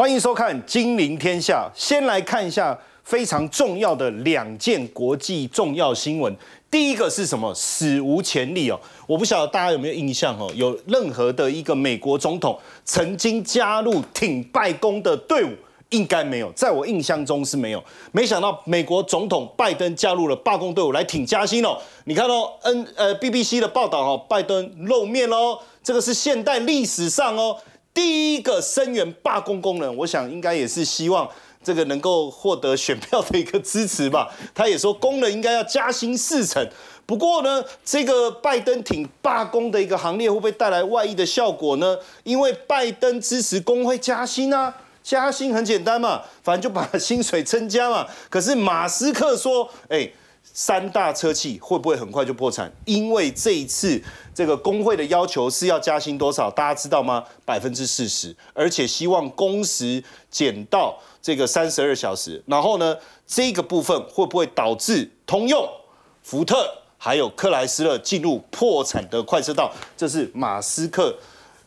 欢迎收看《金陵天下》。先来看一下非常重要的两件国际重要新闻。第一个是什么？史无前例哦！我不晓得大家有没有印象哦？有任何的一个美国总统曾经加入挺拜登的队伍？应该没有，在我印象中是没有。没想到美国总统拜登加入了罢工队伍来挺加薪哦。你看哦，N 呃 BBC 的报道哦，拜登露面喽，这个是现代历史上哦第一个声援罢工工人。我想应该也是希望这个能够获得选票的一个支持吧。他也说工人应该要加薪四成。不过呢，这个拜登挺罢工的一个行列会不会带来外溢的效果呢？因为拜登支持工会加薪啊。加薪很简单嘛，反正就把薪水增加嘛。可是马斯克说，哎，三大车企会不会很快就破产？因为这一次这个工会的要求是要加薪多少，大家知道吗？百分之四十，而且希望工时减到这个三十二小时。然后呢，这个部分会不会导致通用、福特还有克莱斯勒进入破产的快车道？这是马斯克。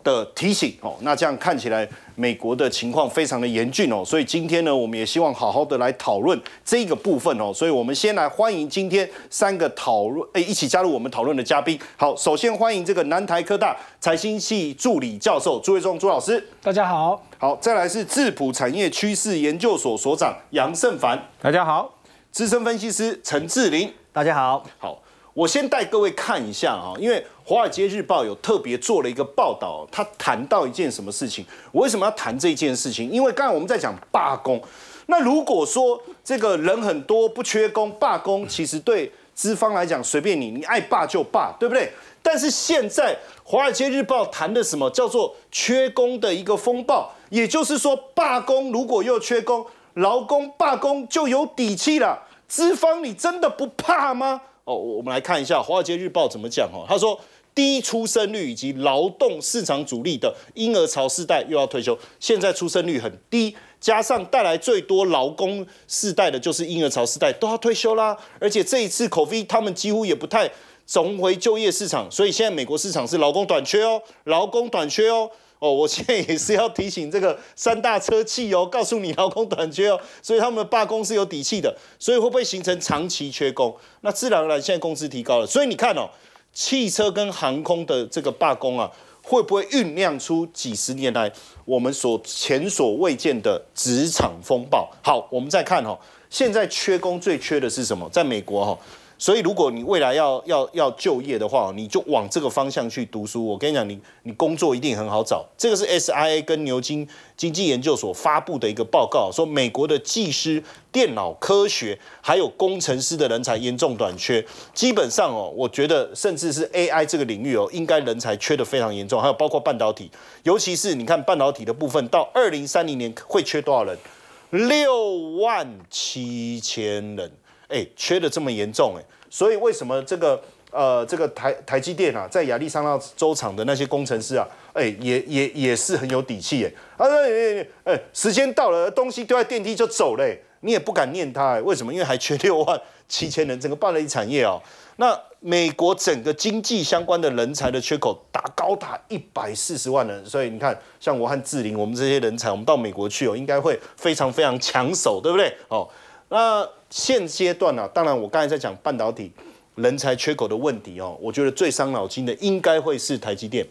的提醒哦，那这样看起来美国的情况非常的严峻哦，所以今天呢，我们也希望好好的来讨论这个部分哦，所以我们先来欢迎今天三个讨论诶一起加入我们讨论的嘉宾。好，首先欢迎这个南台科大财经系助理教授朱伟忠朱老师，大家好。好，再来是智普产业趋势研究所所长杨胜凡，大家好。资深分析师陈志林，大家好。好。我先带各位看一下啊，因为《华尔街日报》有特别做了一个报道，他谈到一件什么事情？我为什么要谈这件事情？因为刚才我们在讲罢工，那如果说这个人很多不缺工，罢工其实对资方来讲随便你，你爱罢就罢，对不对？但是现在《华尔街日报》谈的什么叫做缺工的一个风暴？也就是说，罢工如果又缺工，劳工罢工就有底气了。资方你真的不怕吗？哦，我们来看一下《华尔街日报》怎么讲哦。他说，低出生率以及劳动市场主力的婴儿潮世代又要退休，现在出生率很低，加上带来最多劳工世代的就是婴儿潮世代都要退休啦。而且这一次口碑，他们几乎也不太重回就业市场，所以现在美国市场是劳工短缺哦，劳工短缺哦。哦，我现在也是要提醒这个三大车企哦，告诉你劳工短缺哦，所以他们的罢工是有底气的，所以会不会形成长期缺工？那自然而然现在工资提高了，所以你看哦，汽车跟航空的这个罢工啊，会不会酝酿出几十年来我们所前所未见的职场风暴？好，我们再看哦，现在缺工最缺的是什么？在美国哈。所以，如果你未来要要要就业的话，你就往这个方向去读书。我跟你讲，你你工作一定很好找。这个是 SIA 跟牛津经济研究所发布的一个报告，说美国的技师、电脑科学还有工程师的人才严重短缺。基本上哦，我觉得甚至是 AI 这个领域哦，应该人才缺的非常严重。还有包括半导体，尤其是你看半导体的部分，到二零三零年会缺多少人？六万七千人。哎，缺的这么严重哎，所以为什么这个呃这个台台积电啊，在亚利桑那州厂的那些工程师啊，哎也也也是很有底气哎，啊哎哎时间到了，东西丢在电梯就走嘞，你也不敢念他哎，为什么？因为还缺六万七千人，整个半导体产业哦，那美国整个经济相关的人才的缺口达高达一百四十万人，所以你看，像我和志玲，我们这些人才，我们到美国去哦，应该会非常非常抢手，对不对？哦。那现阶段呢？当然，我刚才在讲半导体人才缺口的问题哦，我觉得最伤脑筋的应该会是台积电。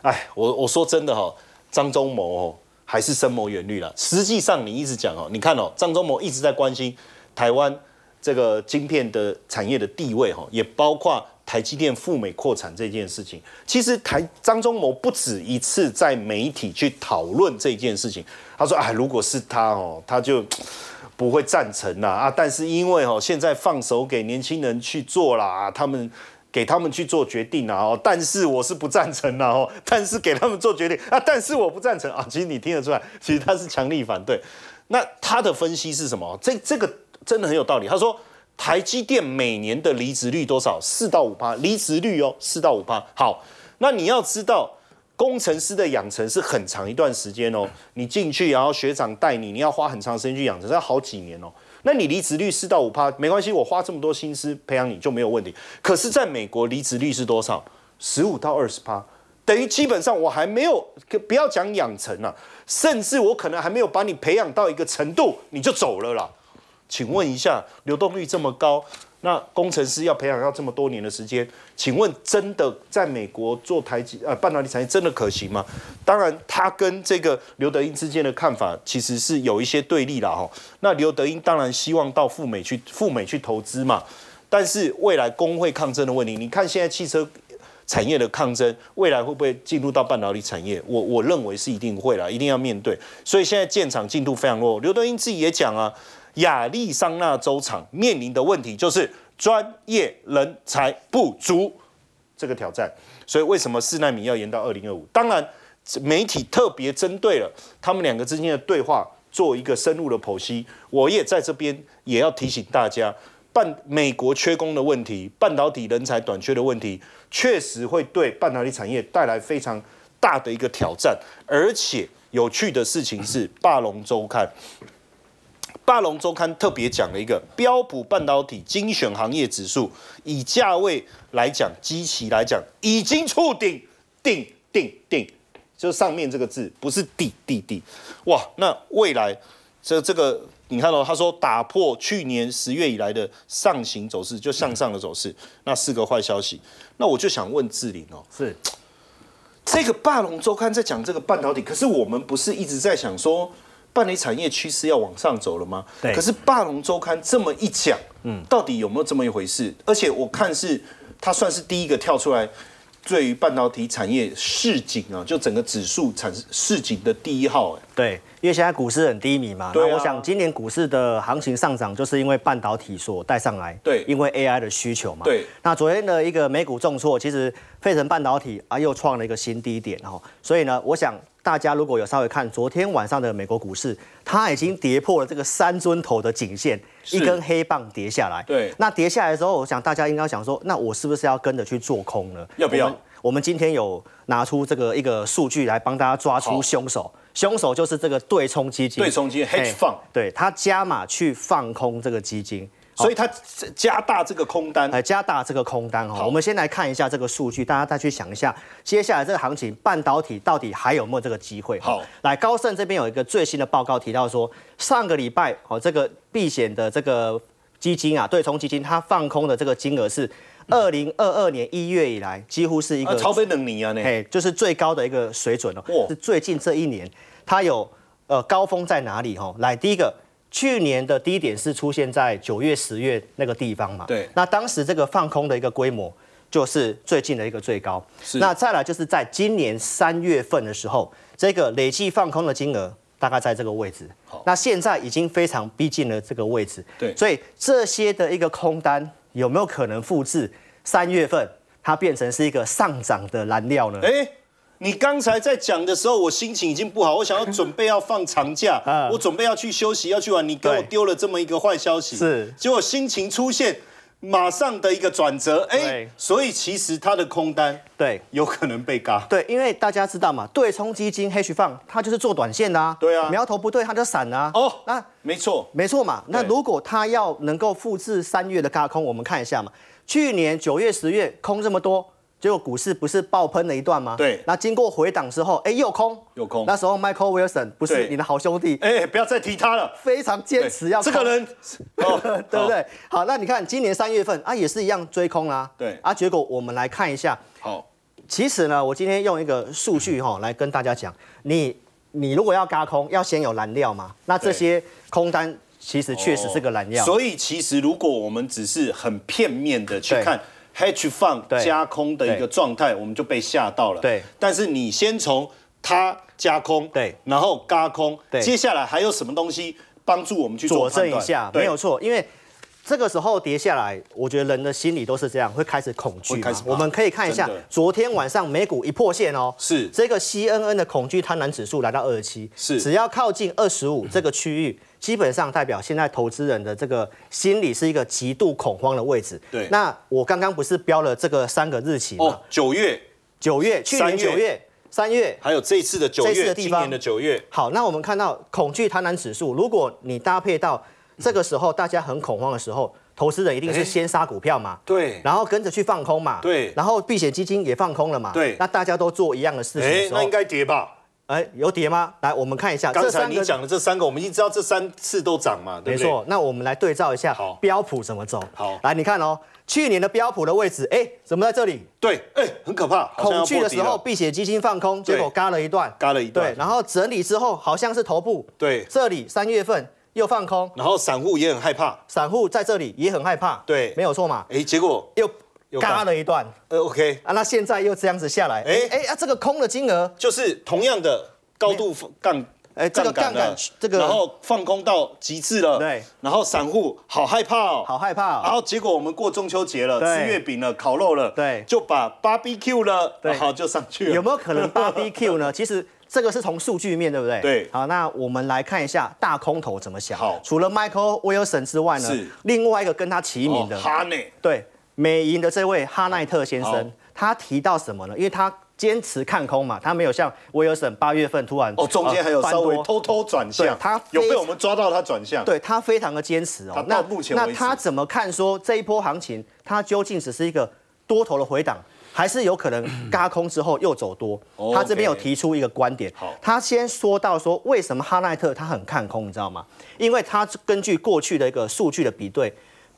哎，我我说真的哈，张忠谋哦，还是深谋远虑了。实际上，你一直讲哦，你看哦，张忠谋一直在关心台湾这个晶片的产业的地位哈，也包括台积电赴美扩产这件事情。其实台张忠谋不止一次在媒体去讨论这件事情。他说：“哎，如果是他哦，他就。”不会赞成啦啊！但是因为哦，现在放手给年轻人去做啦，他们给他们去做决定啊哦。但是我是不赞成啦哦。但是给他们做决定啊，但是我不赞成啊。其实你听得出来，其实他是强力反对。那他的分析是什么？这这个真的很有道理。他说，台积电每年的离职率多少？四到五趴离职率哦，四到五趴。好，那你要知道。工程师的养成是很长一段时间哦，你进去然后学长带你，你要花很长时间去养成，要好几年哦。那你离职率四到五趴没关系，我花这么多心思培养你就没有问题。可是在美国离职率是多少？十五到二十趴，等于基本上我还没有不要讲养成了，甚至我可能还没有把你培养到一个程度，你就走了啦。请问一下，流动率这么高，那工程师要培养要这么多年的时间，请问真的在美国做台积呃半导体产业真的可行吗？当然，他跟这个刘德英之间的看法其实是有一些对立了哈。那刘德英当然希望到赴美去赴美去投资嘛，但是未来工会抗争的问题，你看现在汽车产业的抗争，未来会不会进入到半导体产业？我我认为是一定会了，一定要面对。所以现在建厂进度非常弱，刘德英自己也讲啊。亚利桑那州厂面临的问题就是专业人才不足这个挑战，所以为什么四纳米要延到二零二五？当然，媒体特别针对了他们两个之间的对话做一个深入的剖析。我也在这边也要提醒大家，半美国缺工的问题，半导体人才短缺的问题，确实会对半导体产业带来非常大的一个挑战。而且有趣的事情是，霸龙周刊。霸龙周刊特别讲了一个标普半导体精选行业指数，以价位来讲，机器来讲，已经触顶，顶顶顶，就上面这个字不是底底底，哇！那未来这这个你看到他说打破去年十月以来的上行走势，就向上的走势，那是个坏消息。那我就想问志玲哦，是这个霸龙周刊在讲这个半导体，可是我们不是一直在想说？半导体产业趋势要往上走了吗？对。可是霸龙周刊这么一讲，嗯，到底有没有这么一回事？而且我看是它算是第一个跳出来，对于半导体产业市井啊，就整个指数产市井的第一号，哎。对，因为现在股市很低迷嘛，那我想今年股市的行情上涨，就是因为半导体所带上来，对，因为 AI 的需求嘛，对。那昨天的一个美股重挫，其实费城半导体啊又创了一个新低点哈，所以呢，我想。大家如果有稍微看昨天晚上的美国股市，它已经跌破了这个三尊头的颈线，一根黑棒跌下来。对，那跌下来的时候，我想大家应该想说，那我是不是要跟着去做空呢？要不要？我们今天有拿出这个一个数据来帮大家抓出凶手，凶手就是这个对冲基金。对冲基金 hedge fund，对，他加码去放空这个基金。所以它加大这个空单，呃，加大这个空单哈。我们先来看一下这个数据，大家再去想一下，接下来这个行情，半导体到底还有没有这个机会？好，来高盛这边有一个最新的报告提到说，上个礼拜哦，这个避险的这个基金啊，对冲基金它放空的这个金额是二零二二年一月以来几乎是一个超飞能力啊，哎，就是最高的一个水准了。是最近这一年它有呃高峰在哪里？哈，来第一个。去年的低点是出现在九月、十月那个地方嘛？对。那当时这个放空的一个规模就是最近的一个最高。是。那再来就是在今年三月份的时候，这个累计放空的金额大概在这个位置。好。那现在已经非常逼近了这个位置。对。所以这些的一个空单有没有可能复制三月份它变成是一个上涨的燃料呢？哎。你刚才在讲的时候，我心情已经不好，我想要准备要放长假，我准备要去休息，要去玩，你给我丢了这么一个坏消息，是，结果心情出现马上的一个转折，哎，所以其实它的空单对。有可能被嘎，对，因为大家知道嘛，对冲基金 hedge fund 它就是做短线的啊，对啊，苗头不对它就散啊，哦，那没错，没错嘛，那如果它要能够复制三月的嘎空，我们看一下嘛，去年九月十月空这么多。结果股市不是爆喷了一段吗？对。那经过回档之后，哎，又空，又空。那时候 Michael Wilson 不是你的好兄弟，哎，不要再提他了，非常坚持要这个人，对不对？好，那你看今年三月份啊，也是一样追空啦。对。啊，结果我们来看一下。好。其实呢，我今天用一个数据哈来跟大家讲，你你如果要嘎空，要先有燃料嘛。那这些空单其实确实是个燃料。所以其实如果我们只是很片面的去看。Hedge fund 加空的一个状态，我们就被吓到了。对，但是你先从它加空，对，然后嘎空，对，接下来还有什么东西帮助我们去佐证一下？没有错，因为这个时候跌下来，我觉得人的心理都是这样，会开始恐惧。我们可以看一下，昨天晚上美股一破线哦，是这个 CNN 的恐惧贪婪指数来到二十七，是只要靠近二十五这个区域。基本上代表现在投资人的这个心理是一个极度恐慌的位置。对，那我刚刚不是标了这个三个日期吗？哦，九月、九月、去年九月、三月，还有这一次的九月，今年的九月。好，那我们看到恐惧贪婪指数，如果你搭配到这个时候大家很恐慌的时候，投资人一定是哎。先杀股票嘛，对，然后跟着去放空嘛，对。然后避险基金也放空了嘛，对。那大家都做一样的事情的哎，时候那应，该跌吧？哎，有跌吗？来，我们看一下刚才你。讲的这三个，我们已经知道这三次都涨嘛，对不对？没错，那我们来对照一下好。标普怎么走。好。来你看哦，去年的标普的位置，哎，怎么在这里？对，哎，很可怕，恐惧的时候，避险基金放空，对结果嘎了一段，嘎了一段。对，然后整理之后好像是头部，对，这里三月份又放空，然后散户也很害怕，散户在这里也很害怕，对。没有错嘛，哎，结果又又嘎了一段。呃，OK，啊，那现在又这样子下来，哎哎哎啊，这个空的金额，就是同样的高度杠。哎这个杠杆这个然后放空到极致了，对，然后散户好害怕哦，好害怕哦。然后结果我们过中秋节了，吃月饼了，烤肉了，对。就把 barbecue 了，对。好就上去了，有没有可能 BBQ 呢？其实这个是从数据面对不对？对。好，那我们来看一下大空头怎么想。好。除了 Michael Wilson 之外呢是，另外一个跟他齐名的，哦哈内，对美银的这位哈奈特先生，他提到什么呢？因为他坚持看空嘛，他没有像威尔森八月份突然哦，中间还有呃稍微偷偷转向，他有被我们抓到他转向，对他非常的坚持哦。那目前那他怎么看说这一波行情，它究竟只是一个多头的回档，还是有可能嘎空之后又走多？哦他这边有提出一个观点好，他先说到说为什么哈奈特他很看空，你知道吗？因为他根据过去的一个数据的比对。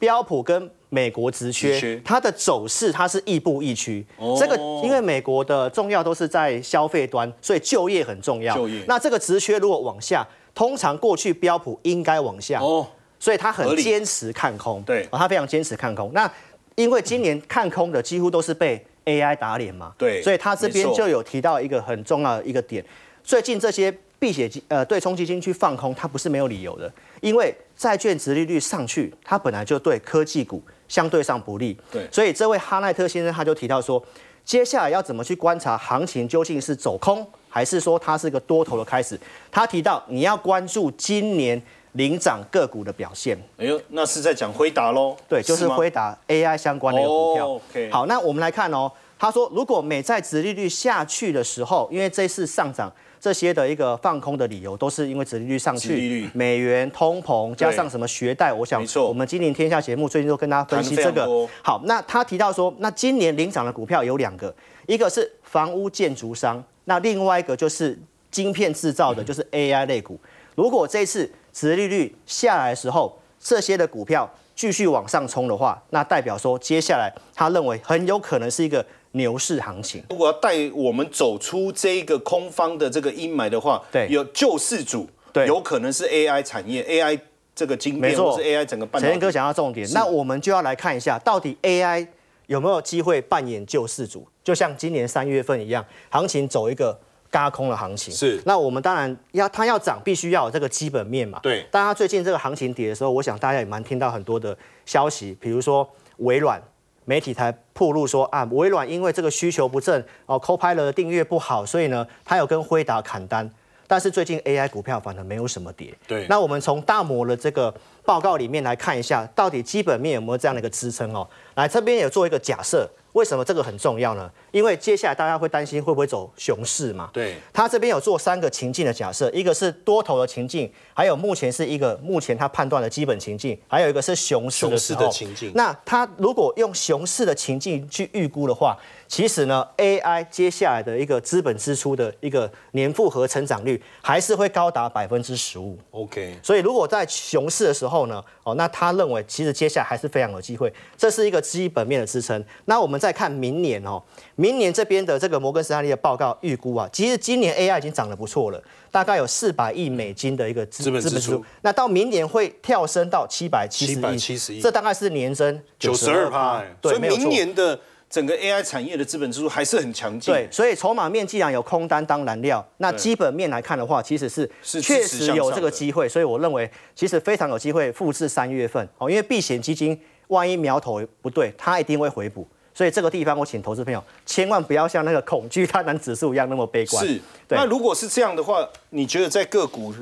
标普跟美国职职缺。缺，它的走势它是亦步亦趋。哦。这个因为美国的重要都是在消费端，所以就业很重要。就业。那这个职缺如果往下，通常过去标普应该往下。哦，所以他很坚持看空，对。哦他非常坚持看空。那因为今年看空的几乎都是被 AI 打脸嘛，对所以他这边就有提到一个很重要的一个点，最近这些避险基呃对冲基金去放空，它不是没有理由的，因为债券值利率上去，它本来就对科技股相对上不利，对所以这位哈奈特先生他就提到说，接下来要怎么去观察行情究竟是走空，还是说它是个多头的开始？他提到你要关注今年领涨个股的表现。哎呦，那是在讲辉达喽，对，就是吗辉达 AI 相关的一个股票。哦，OK 好，那我们来看哦，他说如果美债值利率下去的时候，因为这次上涨。这些的一个放空的理由都是因为殖利率上去，美元通膨加上什么学贷，我想我们今年天下节目最近都跟大家分析谈这个。好，那他提到说，那今年领涨的股票有两个，一个是房屋建筑商，那另外一个就是晶片制造的，就是 AI 类股。如果这次殖利率下来的时候，这些的股票继续往上冲的话，那代表说接下来他认为很有可能是一个牛市行情。如果要带我们走出这个空方的这个阴霾的话，对有救世主，对有可能是 AI 产业，AI 这个晶片，没错或是 AI 整个半导体。陈彦哥讲到重点，那我们就要来看一下，到底 AI 有没有机会扮演救世主？就像今年三月份一样，行情走一个嘎空的行情。是那我们当然要它要涨，必须要有这个基本面嘛。对但它最近这个行情跌的时候，我想大家也蛮听到很多的消息，比如说微软。媒体才曝露说啊，微软因为这个需求不振，哦，Copilot 的订阅不好，所以呢，它有跟辉达砍单。但是最近 AI 股票反而没有什么跌。对那我们从大摩的这个报告里面来看一下，到底基本面有没有这样的一个支撑哦？来这边也做一个假设，为什么这个很重要呢？因为接下来大家会担心会不会走熊市嘛？对，他这边有做三个情境的假设，一个是多头的情境，还有目前是一个目前他判断的基本情境，还有一个是熊市的熊市的情境那他如果用熊市的情境去预估的话，其实呢，AI 接下来的一个资本支出的一个年复合成长率还是会高达百分之十五。OK，所以如果在熊市的时候呢，哦，那他认为其实接下来还是非常有机会，这是一个基本面的支撑。那我们再看明年哦，明年这边的这个摩根士丹利的报告预估啊，其实今年 AI 已经涨得不错了，大概有四百亿美金的一个资资本支出，那到明年会跳升到七百七十亿，770亿这大概是年增九十二趴，哎所对，以明没有错。年的整个 AI 产业的资本支出还是很强劲。对，所以筹码面既然有空单当燃料，那基本面来看的话，其实是是确实有这个机会，所以我认为其实非常有机会复制三月份哦，因为避险基金万一苗头不对，它一定会回补。所以这个地方，我请投资朋友千万不要像那个恐惧贪婪指数一样那么悲观。是，对那如果是这样的话，你觉得在个股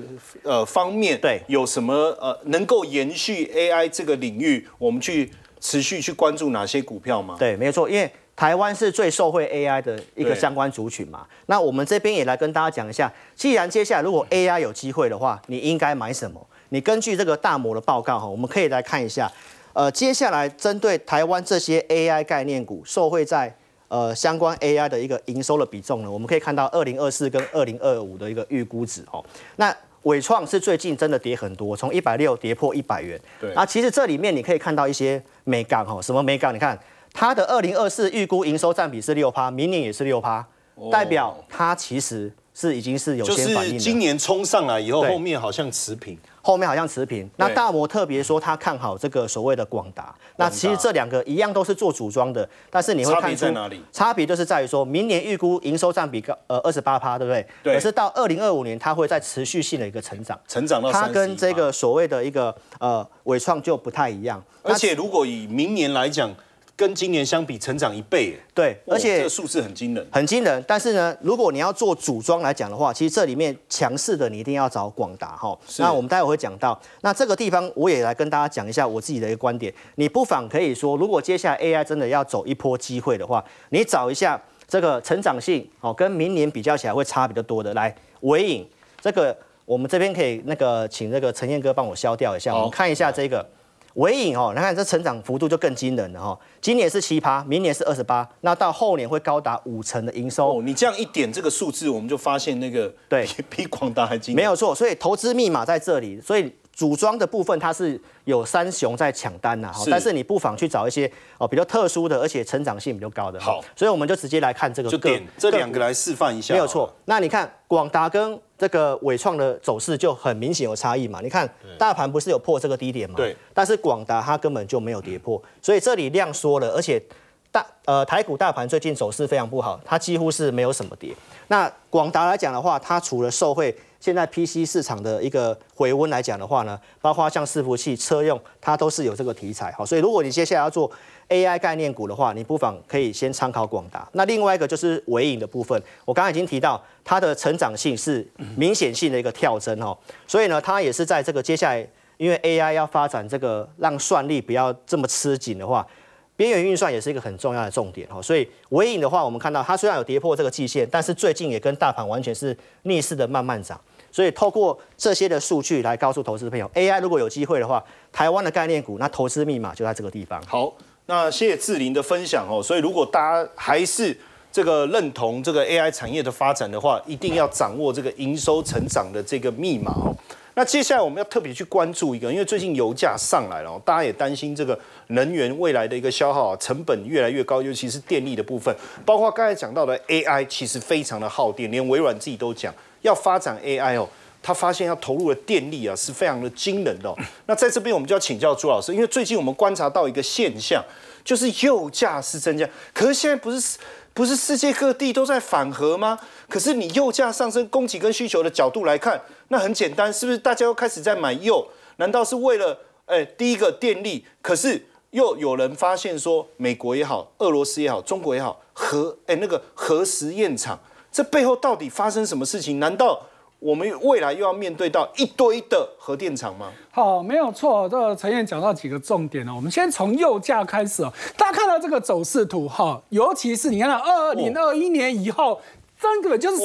呃方面，对有什么呃能够延续 AI 这个领域，我们去持续去关注哪些股票吗？对，没有错，因为台湾是最受惠 AI 的一个相关族群嘛。那我们这边也来跟大家讲一下，既然接下来如果 AI 有机会的话，你应该买什么？你根据这个大摩的报告哈，我们可以来看一下。呃，接下来针对台湾这些 AI 概念股受惠在呃相关 AI 的一个营收的比重呢，我们可以看到二零二四跟二零二五的一个预估值哦。那伟创是最近真的跌很多，从一百六跌破一百元。对啊，其实这里面你可以看到一些美港哈，什么美港？你看它的二零二四预估营收占比是六趴，明年也是六趴，代表它其实是已经是有就先反应的。是今年冲上来以后，对后面好像持平。后面好像持平。那大摩特别说他看好这个所谓的广达，那其实这两个一样都是做组装的，但是你会差别看出在哪里？差别就是在于说明年预估营收占比高呃二十八趴，对不对？对可是到二零二五年，它会在持续性的一个成长。成长到它跟这个所谓的一个呃伟创就不太一样，而且如果以明年来讲，跟今年相比，成长一倍耶。对，而且这个数字很惊人。很惊人。但是呢，如果你要做组装来讲的话，其实这里面强势的你一定要找广达哈。那我们待会会讲到，那这个地方我也来跟大家讲一下我自己的一个观点。你不妨可以说，如果接下来 AI 真的要走一波机会的话，你找一下这个成长性哦，跟明年比较起来会差比较多的。来，尾影这个我们这边可以那个请那个陈燕哥帮我消掉一下，我们看一下这个。尾影哦，你看这成长幅度就更惊人了哈、哦，今年是七趴，明年是二十八，那到后年会高达五成的营收。哦，你这样一点这个数字，我们就发现那个对 比比广达还惊人。没有错，所以投资密码在这里，所以组装的部分它是有三雄在抢单呐、哈但是你不妨去找一些哦比较特殊的，而且成长性比较高的。好，所以我们就直接来看这个就个点这两个来示范一下。没有错。。那你看广达跟这个伟创的走势就很明显有差异嘛？你看大盘不是有破这个低点嘛？对。但是广达它根本就没有跌破，所以这里量缩了，而且大呃台股大盘最近走势非常不好，它几乎是没有什么跌。那广达来讲的话，它除了受惠现在 PC 市场的一个回温来讲的话呢，包括像伺服器、车用，它都是有这个题材。好，所以如果你接下来要做 AI 概念股的话，你不妨可以先参考广达。那另外一个就是微影的部分，我刚刚已经提到它的成长性是明显性的一个跳增哦，所以呢，它也是在这个接下来，因为 AI 要发展这个让算力不要这么吃紧的话。边缘运算也是一个很重要的重点哦，所以微影的话，我们看到它虽然有跌破这个季线，但是最近也跟大盘完全是逆势的慢慢涨。所以透过这些的数据来告诉投资朋友，AI 如果有机会的话，台湾的概念股，那投资密码就在这个地方。好，那谢谢志玲的分享哦。所以如果大家还是这个认同这个 AI 产业的发展的话，一定要掌握这个营收成长的这个密码哦。那接下来我们要特别去关注一个，因为最近油价上来了，大家也担心这个能源未来的一个消耗，成本越来越高，尤其是电力的部分，包括刚才讲到的 AI，其实非常的耗电，连微软自己都讲要发展 AI 哦。他发现要投入的电力啊是非常的惊人的、那在这边我们就要请教朱老师，因为最近我们观察到一个现象，就是油价是增加，可是现在不是不是世界各地都在反核吗？可是你油价上升，供给跟需求的角度来看，那很简单，是不是大家又开始在买油？难道是为了哎第一个电力？可是又有人发现说，美国也好，俄罗斯也好，中国也好，核哎那个核实验场，这背后到底发生什么事情？难道？我们未来又要面对到一堆的核电厂吗？好，没有错。这个陈燕讲到几个重点哦，我们先从油价开始哦。大家看到这个走势图哈，尤其是你看到二零二一年以后，真的就是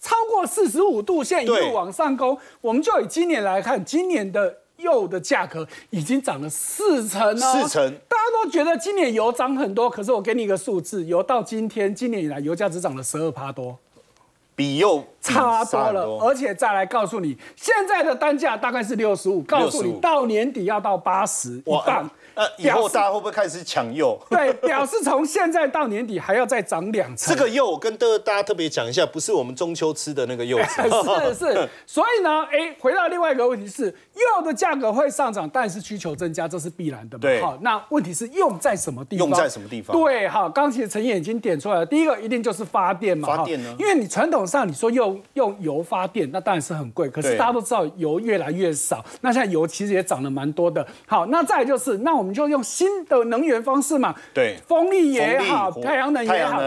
超过四十五度线一路往上攻。我们就以今年来看，今年的油的价格已经涨了四成哦，四成大家都觉得今年油涨很多，可是我给你一个数字，油到今天今年以来油价只涨了十二趴多。比又差多了，而且再来告诉你，现在的单价大概是六十五，告诉你到年底要到八十一磅。呃以后大家会不会开始抢柚？对，表示从现在到年底还要再涨两成。这个柚我跟大大家特别讲一下，不是我们中秋吃的那个柚子。是是，所以呢，哎，回到另外一个问题是，药的价格会上涨，但是需求增加，这是必然的嘛？对。好，那问题是用在什么地方？用在什么地方？对，好，刚其实陈燕已经点出来了，第一个一定就是发电嘛，发电呢？因为你传统上你说用用油发电，那当然是很贵，可是大家都知道油越来越少，那现在油其实也涨了蛮多的。好，那再来就是，那我们就用新的能源方式嘛，对。风力也好，太阳能也好，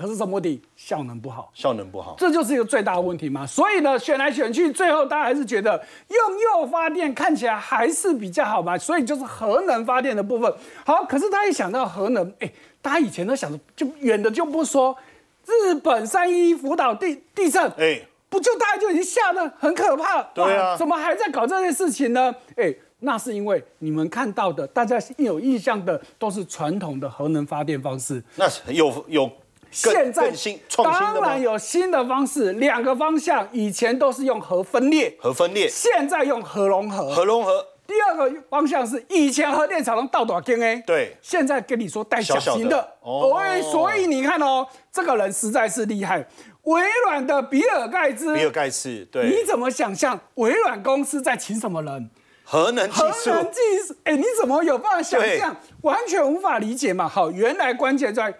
可是什么问题？效能不好。效能不好。这就是一个最大的问题嘛。所以呢，选来选去，最后大家还是觉得用铀发电看起来还是比较好嘛。所以就是核能发电的部分好。可是他一想到核能，哎，大家以前都想着就远的就不说，日本三一福岛地地震，哎，不就大家就已经吓得很可怕？对啊怎么还在搞这件事情呢？哎，那是因为你们看到的，大家有印象的都是传统的核能发电方式。那有有更现在更新创新当然？有新的方式，两个方向，以前都是用核分裂，核分裂、现在用核融合。核融合，第二个方向是以前核电厂能倒多少根 A，对现在跟你说带小型的的，哦哦，所以你看哦，这个人实在是厉害。微软的比尔盖茨，比尔盖茨对你怎么想象微软公司在请什么人？核能技核，能技术，哎，你怎么有办法想象？完全无法理解嘛。好，原来关键在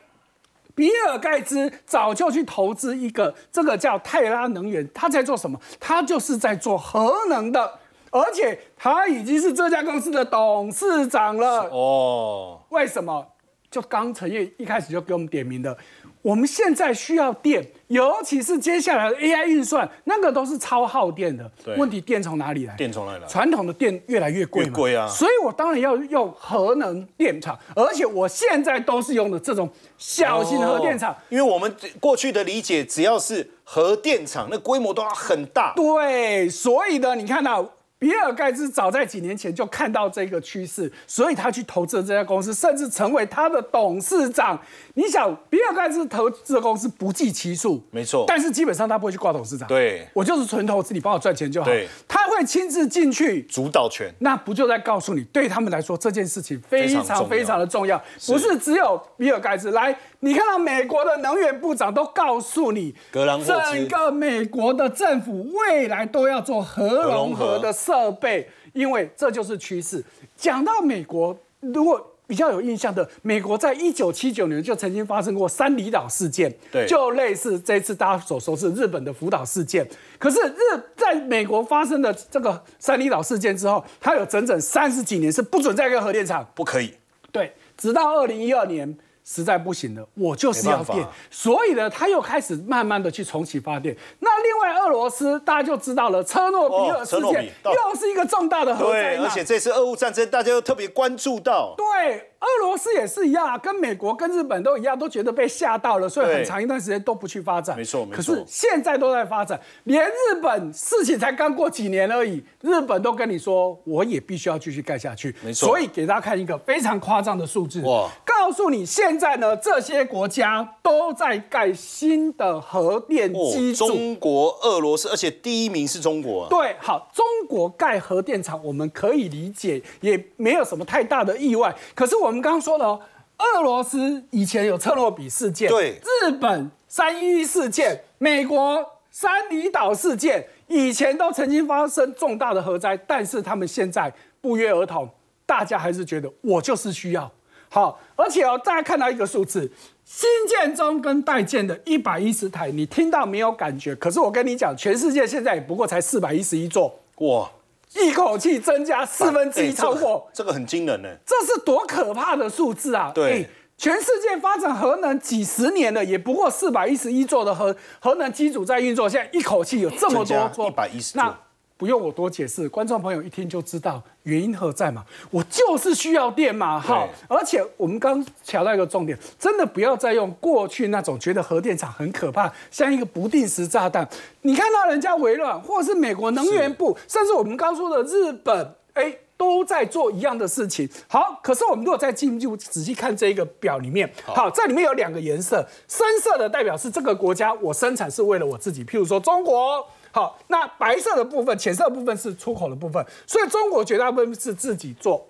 比尔盖茨早就去投资一个这个叫泰拉能源，他在做什么？他就是在做核能的，而且他已经是这家公司的董事长了。哦，为什么？就刚陈烨一开始就给我们点名的，我们现在需要电，尤其是接下来的 AI 运算，那个都是超耗电的对。问题电从哪里来？电从哪里来传统的电越来越贵嘛，越贵啊所以我当然要用核能电厂，而且我现在都是用的这种小型核电厂。哦因为我们过去的理解，只要是核电厂，那规模都要很大。对，所以呢，你看到比尔盖茨早在几年前就看到这个趋势，所以他去投资了这家公司，甚至成为他的董事长。你想，比尔盖茨投资的公司不计其数，没错但是基本上他不会去挂董事长。对我就是纯投资，你帮我赚钱就好。对他会亲自进去。主导权，那不就在告诉你，对他们来说这件事情非常非常的重要，不是只有比尔盖茨来，你看到美国的能源部长都告诉你，格兰整个美国的政府未来都要做核融合的设备，因为这就是趋势。讲到美国，如果比较有印象的，美国在一九七九年就曾经发生过三里岛事件，对就类似这次大家所熟知日本的福岛事件。可是日在美国发生的这个三里岛事件之后，它有整整三十几年是不准再盖核电厂，不可以。对，直到二零一二年。实在不行了，我就是要电所以呢，他又开始慢慢的去重启发电。那另外，俄罗斯大家就知道了，车诺比尔哦事件到又是一个重大的核灾对，难。而且这次俄乌战争，大家又特别关注到。对，俄罗斯也是一样啊，跟美国、跟日本都一样，都觉得被吓到了，所以很长一段时间都不去发展。没错没错可是现在都在发展，连日本事情才刚过几年而已，日本都跟你说，我也必须要继续盖下去。没错所以给大家看一个非常夸张的数字，哇告诉你现在呢，这些国家都在盖新的核电机哦，中国、俄罗斯，而且第一名是中国啊。对，好，中国盖核电厂我们可以理解，也没有什么太大的意外。可是我们刚刚说了哦，俄罗斯以前有车诺比事件，对日本三一一事件，美国三里岛事件，以前都曾经发生重大的核灾，但是他们现在不约而同，大家还是觉得我就是需要。好，而且哦，大家看到一个数字，新建中跟待建的一百一十台，你听到没有感觉？可是我跟你讲，全世界现在也不过才四百一十一座，哇，一口气增加四分之一哎超过，这个，这个很惊人呢。这是多可怕的数字啊！对哎全世界发展核能几十年了，也不过四百一十一座的核核能机组在运作，现在一口气有这么多增加座，110座那不用我多解释，观众朋友一听就知道原因何在嘛。我就是需要电嘛，好，而且我们刚强调到一个重点，真的不要再用过去那种觉得核电厂很可怕，像一个不定时炸弹。你看到人家微软，或者是美国能源部，甚至我们刚说的日本，哎。都在做一样的事情。好，可是我们如果再进入仔细看这一个表里面，好，这里面有两个颜色，深色的代表是这个国家我生产是为了我自己，譬如说中国。好，那白色的部分、浅色的部分是出口的部分，所以中国绝大部分是自己做、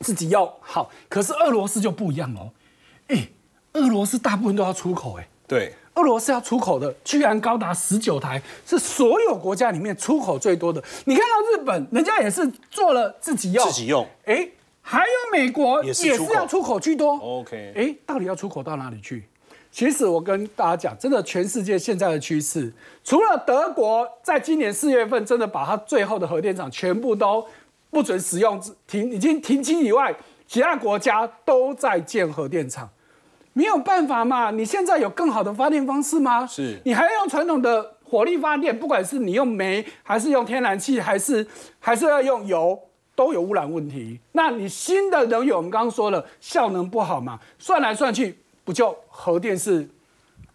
自己用。好，可是俄罗斯就不一样哦，哎，俄罗斯大部分都要出口，哎，对，俄罗斯要出口的居然高达十九台，是所有国家里面出口最多的。你看到日本，人家也是做了自己用，自己用，哎，还有美国也是要出口居多。OK 哎，到底要出口到哪里去？其实我跟大家讲，真的，全世界现在的趋势，除了德国在今年四月份真的把它最后的核电厂全部都不准使用停，已经停机以外，其他国家都在建核电厂。没有办法嘛，你现在有更好的发电方式吗？是你还要用传统的火力发电，不管是你用煤，还是用天然气，还是还是要用油，都有污染问题。那你新的能源，我们刚刚说了，效能不好嘛，算来算去，不就核电是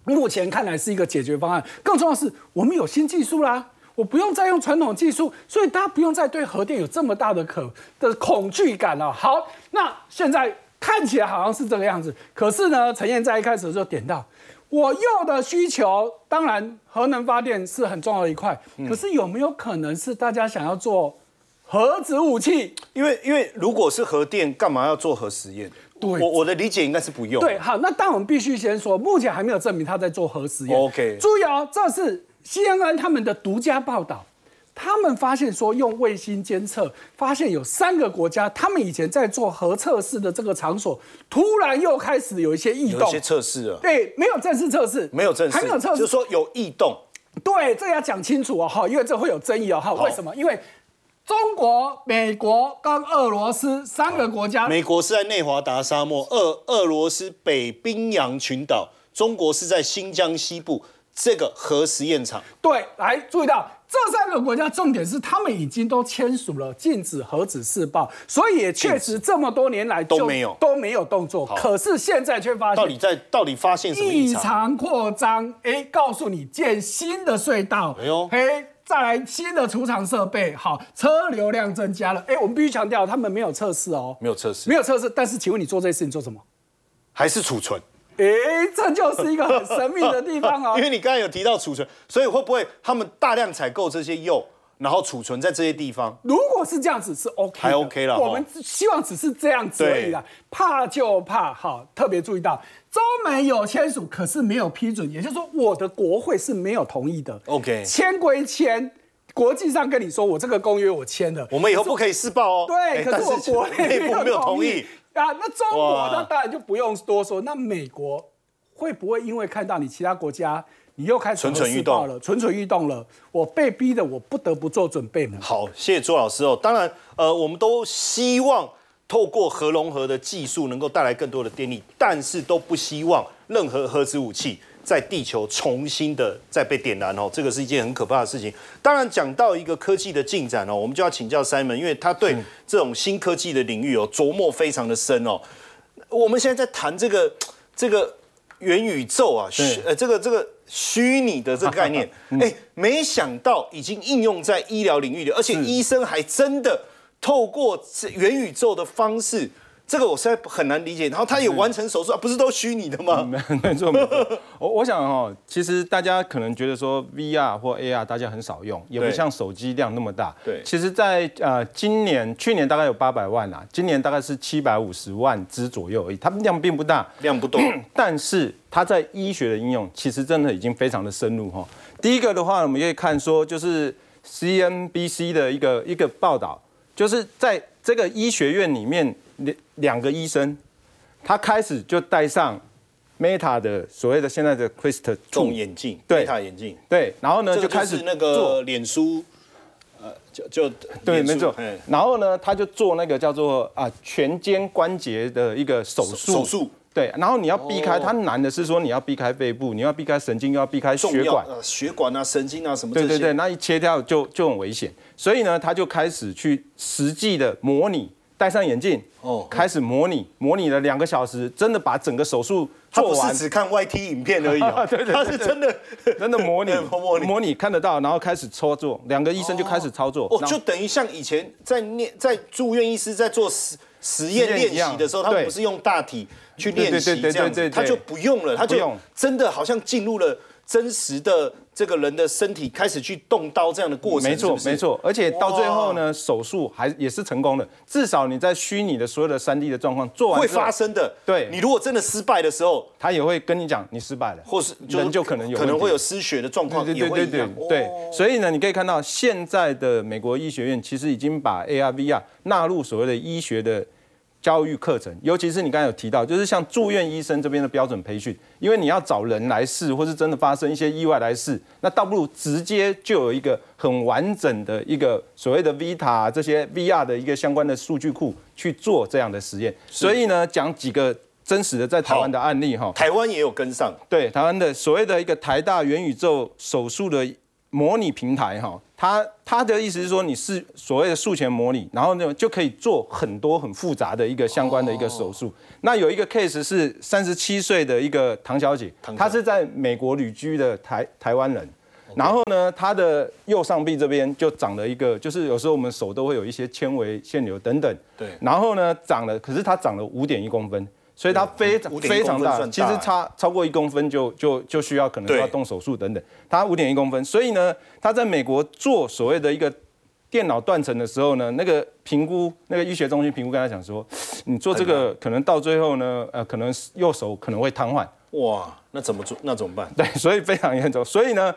目前看来是一个解决方案。更重要的是，我们有新技术啦。我不用再用传统技术，所以大家不用再对核电有这么大的可的恐惧感了。好，那现在看起来好像是这个样子，可是呢，陈燕在一开始就点到，我用的需求，当然核能发电是很重要的一块，可是有没有可能是大家想要做核子武器？因为因为如果是核电，干嘛要做核实验？对我我的理解应该是不用。对，好，那但我们必须先说，目前还没有证明他在做核实验。OK 注意哦，这是 CNN 他们的独家报道。他们发现说，用卫星监测，发现有三个国家，他们以前在做核测试的这个场所，突然又开始有一些异动有一些。测试了，对，没有正式测试，没有正式，还没有测试，就是说有异动。对，这个要讲清楚哦，哈，因为这会有争议哦，哈，为什么？因为中国、美国跟俄罗斯三个国家，美国是在内华达沙漠，俄俄罗斯北冰洋群岛，中国是在新疆西部这个核实验场。对，来注意到这三个国家，重点是他们已经都签署了禁止核子试爆，所以也确实这么多年来都没有都没有动作。可是现在却发现到底在到底发现什么异异常？常扩张，哎，告诉你建新的隧道，哎呦哎。再来新的储藏设备，好，车流量增加了。哎，我们必须强调，他们没有测试哦，没有测试没，有测试。但是，请问你做这些事情做什么？还是储存？哎，这就是一个很神秘的地方哦 因。为你刚才有提到储存，所以会不会他们大量采购这些铀，然后储存在这些地方？如果是这样子是 OK，的还 OK 了我们希望只是这样子而已啦。怕就怕，好，特别注意到中美有签署，可是没有批准，也就是说我的国会是没有同意的。OK 签归签，国际上跟你说我这个公约我签了，我们以后不可以试爆哦。对，哎可是我国内内部没有同意。啊。那中国哇那当然就不用多说。那美国会不会因为看到你其他国家你又开始蠢蠢欲动了，蠢蠢欲动了，我被逼的我不得不做准备呢？好，谢谢朱老师哦。当然，呃，我们都希望透过核融合的技术能够带来更多的电力，但是都不希望任何核子武器在地球重新的再被点燃哦。这个是一件很可怕的事情。当然，讲到一个科技的进展哦，我们就要请教 Simon，因为他对这种新科技的领域哦琢磨非常的深哦。我们现在在谈这个这个元宇宙啊，虚呃这个这个虚拟的这个概念，哎，没想到已经应用在医疗领域里，而且医生还真的透过这元宇宙的方式。这个我实在很难理解，然后他也完成手术，啊不是都虚拟的吗？没错没错，我我想哦，其实大家可能觉得说 VR 或 AR 大家很少用，也不像手机量那么大。对其实在，呃今年去年大概有八百万啊，今年大概是七百五十万只左右而已，它们量并不大。量不多，但是它在医学的应用，其实真的已经非常的深入哈。第一个的话，我们可以看说，就是 CNBC 的一个一个报道，就是在这个医学院里面，两两个医生，他开始就戴上 Meta 的所谓的现在的 Two，眼镜，对 Meta 眼镜，对，然后呢就开始是那做个脸书，呃，就就对，没错。然后呢，他就做那个叫做啊全肩关节的一个手术。手术。对，然后你要避开，哦它难的是说你要避开肺部，你要避开神经，又要避开血管。呃血管啊、神经啊什么。对对对，那一切掉就就很危险。所以呢，他就开始去实际的模拟，戴上眼镜，哦哦，开始模拟，模拟了两个小时，真的把整个手术他不做完是，只看 YT 影片而已哦，对对对他是真的 真的模拟 模拟。模拟看得到，然后开始操作，两个医生就开始操作，哦，然后就等于像以前在念在住院医师在做实实验练习的时候，他们不是用大体去练习这样子，对对他就不用了，他就真的好像进入了真实的这个人的身体，开始去动刀这样的过程。没错没。错，而且到最后呢，手术还也是成功的，至少你在虚拟的所有的三 D 的状况做完会发生的，对。你如果真的失败的时候，他也会跟你讲你失败了，或是人就可能有可能会有失血的状况，对也对对对会一样。对所以呢，你可以看到现在的美国医学院其实已经把 AR、VR 纳入所谓的医学的教育课程，尤其是你刚才有提到，就是像住院医生这边的标准培训，因为你要找人来试，或是真的发生一些意外来试，那倒不如直接就有一个很完整的一个所谓的 Vita 这些 VR 的一个相关的数据库去做这样的实验。所以呢，讲几个真实的在台湾的案例哈。台湾也有跟上，对台湾的所谓的一个台大元宇宙手术的模拟平台哈，它它的意思是说你是所谓的术前模拟，然后呢就可以做很多很复杂的一个相关的一个手术。那有一个 case 是三十七岁的一个唐小姐，她是在美国旅居的台台湾人。然后呢，她的右上臂这边就长了一个，就是有时候我们手都会有一些纤维腺瘤等等。对然后呢，长了，可是它长了五点一公分，所以它非常非常大，其实差超过一公分就就就需要可能要动手术等等。它五点一公分，所以呢，他在美国做所谓的一个电脑断层的时候呢，那个评估那个医学中心评估跟他讲说，你做这个可能到最后呢，呃，可能右手可能会瘫痪。哇，那怎么做？那怎么办？对，所以非常严重。所以呢，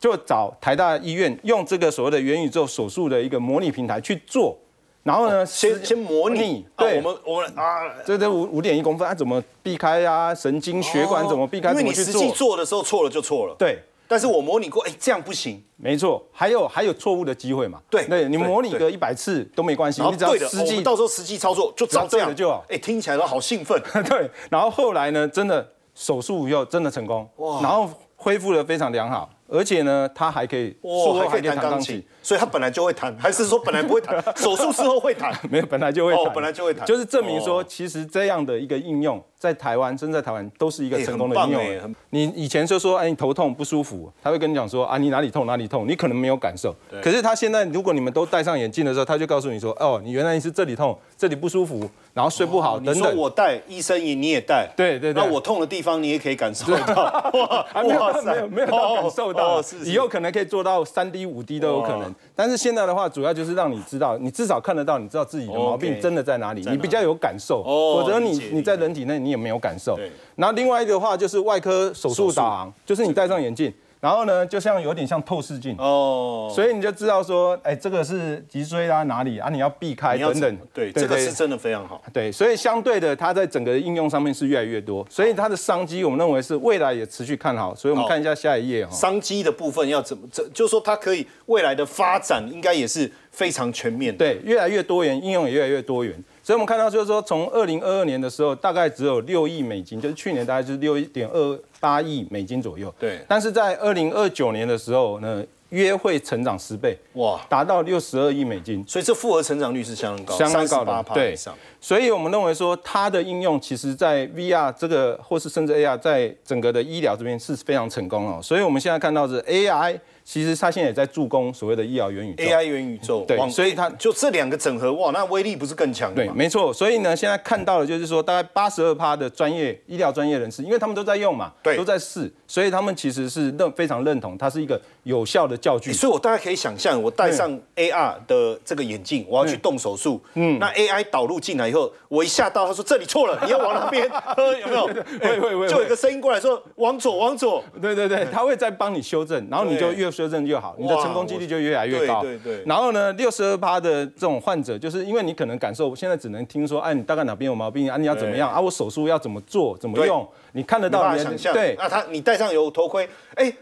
就找台大医院用这个所谓的元宇宙手术的一个模拟平台去做，然后呢，先先模拟，啊对，我们我们啊，这这五五点一公分，它怎么避开啊？神经血管怎么避开？因为你实际做？的时候错了就错了。对。但是我模拟过，哎，这样不行。没错，还有还有错误的机会嘛？对对你模拟个一百次都没关系，你只要实际们到时候实际操作就照这样就好哎，听起来都好兴奋。对，然后后来呢，真的手术以后真的成功，然后恢复的非常良好，而且呢，他还可以术哇，后还可以弹钢琴，所以他本来就会弹，还是说本来不会弹，手术之后会弹？没有，本来就会哦本来就会弹。就是证明说，哦。其实这样的一个应用，在台湾，甚至在台湾都是一个哎成功的应用。你以前就说，哎，你头痛不舒服，他会跟你讲说，啊，你哪里痛哪里痛，你可能没有感受。可是他现在，如果你们都戴上眼镜的时候，他就告诉你说，哦，你原来是这里痛，这里不舒服，然后睡不好哦你说等等。我戴，医生也你也戴，对对对那我痛的地方你也可以感受到。哇还 没有到哇塞没有没有到感受到，哦是是以后可能可以做到三 D、五 D 都有可能。但是现在的话，主要就是让你知道，你至少看得到，你知道自己的毛病真的在哪里，你比较有感受。哦否则你你在人体内你也没有感受对。然后另外一个的话就是外科手术导航，就是你戴上眼镜，然后呢就像有点像透视镜。哦，所以你就知道说，哎，这个是脊椎啊，哪里啊？你要避开等等。对，这个是真的非常好。对，所以相对的，它在整个应用上面是越来越多，所以它的商机我们认为是未来也持续看好。所以我们看一下下一页哈。商机的部分要怎么？这就是说它可以未来的发展应该也是非常全面的。对，越来越多元，应用也越来越多元。所以我们看到就是说，从二零二二年的时候，大概只有六亿美金，就是去年大概就是六点二八亿美金左右。对但是在二零二九年的时候呢，约会成长十倍，哇，达到六十二亿美金。所以这复合成长率是相当高，相当高的，对上。，所以我们认为说它的应用，其实在 VR 这个或是甚至 AR 在整个的医疗这边是非常成功哦。所以我们现在看到是 AI，其实它现在也在助攻所谓的医疗元宇宙。AI 元宇宙，对所以它就这两个整合，哇，那威力不是更强的对，吗？没错。所以呢，现在看到的就是说，大概八十二趴的专业医疗专业人士，因为他们都在用嘛，对都在试，所以他们其实是认非常认同它是一个有效的教具。所以我大概可以想象，我戴上 AR 的这个眼镜，我要去动手术，嗯，那 AI 导入进来以后，我一下到，他说这里错了，你要往那边，呃有没有？会会会就有一个声音过来说往左，往左。对对对，他会再帮你修正，然后你就越修正就好，你的成功几率就越来越高。对对对然后呢，六十二趴的这种患者，就是因为你可能感受现在只能听说，哎，你大概哪边有毛病啊？你要怎么样啊？我手术要怎么做？怎么用？你看得到你的办法想象，对那他你戴上有头盔，哎。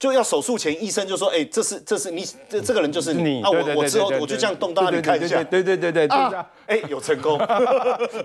就要手术前，医生就说：“哎，这是这是你这这个人就是你你啊！我我之后我就这样动，大家看一下对对对对对，哎，有成功，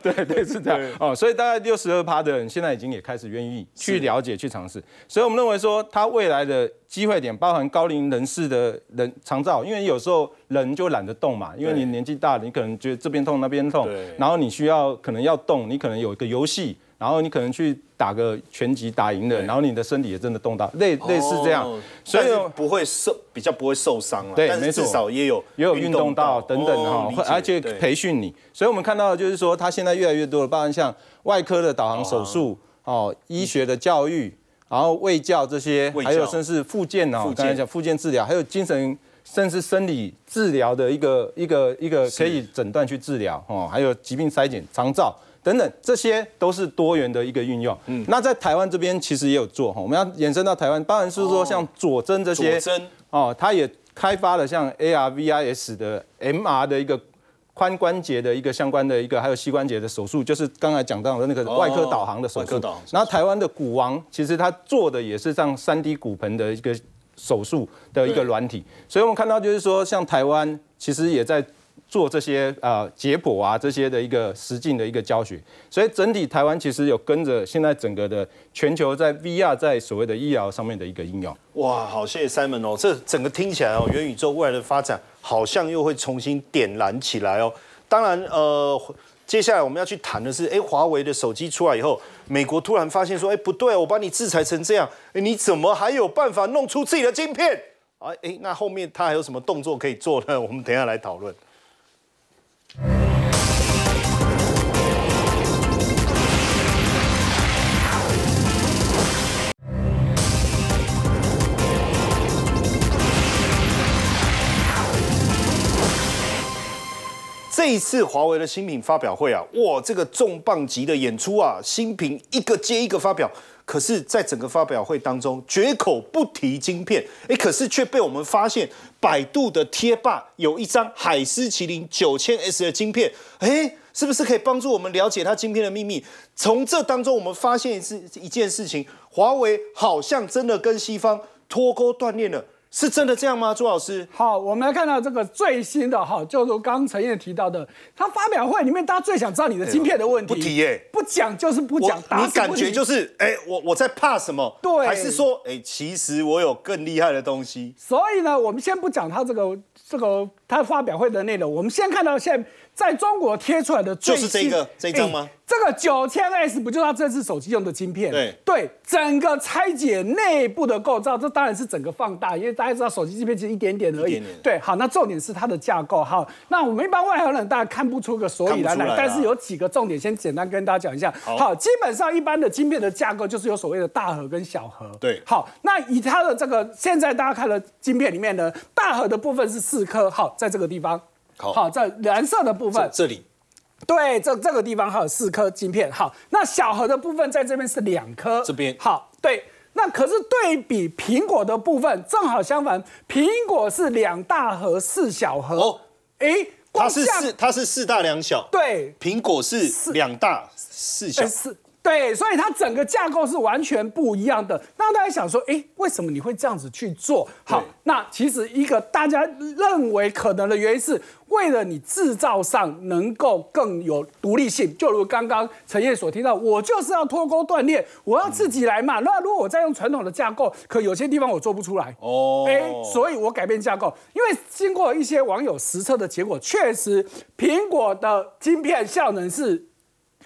对对是这样哦，所以大概六十二趴的人现在已经也开始愿意去了解、去尝试，所以我们认为说，他未来的机会点包含高龄人士的人长照，因为有时候人就懒得动嘛，因为你年纪大了，你可能觉得这边痛那边痛，然后你需要可能要动，你可能有一个游戏。然后你可能去打个拳击打赢了，然后你的身体也真的动到，类类似这样。哦，所以不会受比较不会受伤了，对没错。至少也有也有运动到等等哈而且培训你。所以我们看到的就是说，它现在越来越多的，包含像外科的导航手术哦，医学的教育，然后卫教这些还有甚至复健哦刚才讲复健治疗，还有精神。甚至生理治疗的一个一个一个可以诊断去治疗哦，还有疾病筛检、长照等等，这些都是多元的一个运用。嗯，那在台湾这边其实也有做哈，我们要延伸到台湾，当然是说像佐针这些，佐针哦，它也开发了像 AR、VIS 的 MR 的一个髋关节的一个相关的一个，还有膝关节的手术，就是刚才讲到的那个外科导航的手。术然后台湾的骨王其实他做的也是像三 D 骨盆的一个手术的一个软体，所以我们看到就是说，像台湾其实也在。做这些呃解剖啊这些的一个实境的一个教学，所以整体台湾其实有跟着现在整个的全球在 VR 在所谓的医疗上面的一个应用。哇，好，谢谢 Simon 哦，这整个听起来哦，元宇宙未来的发展好像又会重新点燃起来哦。当然，呃，接下来我们要去谈的是，哎，华为的手机出来以后，美国突然发现说，哎，不对，我把你制裁成这样，哎，你怎么还有办法弄出自己的晶片？啊，哎，那后面他还有什么动作可以做呢？我们等下来讨论。这一次华为的新品发表会啊，哇，这个重磅级的演出啊，新品一个接一个发表。可是，在整个发表会当中，绝口不提晶片，诶，可是却被我们发现，百度的贴吧有一张海思麒麟九千 S 的晶片，诶，是不是可以帮助我们了解它晶片的秘密？从这当中，我们发现一次一件事情，华为好像真的跟西方脱钩断裂了。是真的这样吗，朱老师？好，我们来看到这个最新的哈，就如刚陈燕提到的，他发表会里面，大家最想知道你的晶片的问题，不提耶，不讲就是不讲，你感觉就是哎，我我在怕什么？对，还是说哎，其实我有更厉害的东西？所以呢，我们先不讲他这个这个他发表会的内容，我们先看到现在。在中国贴出来的就是这个这张吗？这个九千 S 不就是他这次手机用的晶片？对对，整个拆解内部的构造，这当然是整个放大，因为大家知道手机晶片其实一点点而已。对，好，那重点是它的架构。好，那我们一般外行人大家看不出个所以然来，但是有几个重点，先简单跟大家讲一下。好，基本上一般的晶片的架构就是有所谓的大核跟小核。对，好，那以它的这个现在大家看的晶片里面呢，大核的部分是四颗，好，在这个地方。好，这蓝色的部分，这里，对，这这个地方还有四颗晶片。好，那小盒的部分在这边是两颗，这边好，对。那可是对比苹果的部分，正好相反，苹果是两大盒四小盒。哦，哎，它是四，它是四大两小。对，苹果是两大四小。是。对，所以它整个架构是完全不一样的。那大家想说，哎，为什么你会这样子去做？好，那其实一个大家认为可能的原因是，为了你制造上能够更有独立性。就如刚刚陈燕所提到，我就是要脱钩断裂，我要自己来嘛。那如果我再用传统的架构，可有些地方我做不出来。哦，哎，所以我改变架构。因为经过一些网友实测的结果，确实苹果的晶片效能是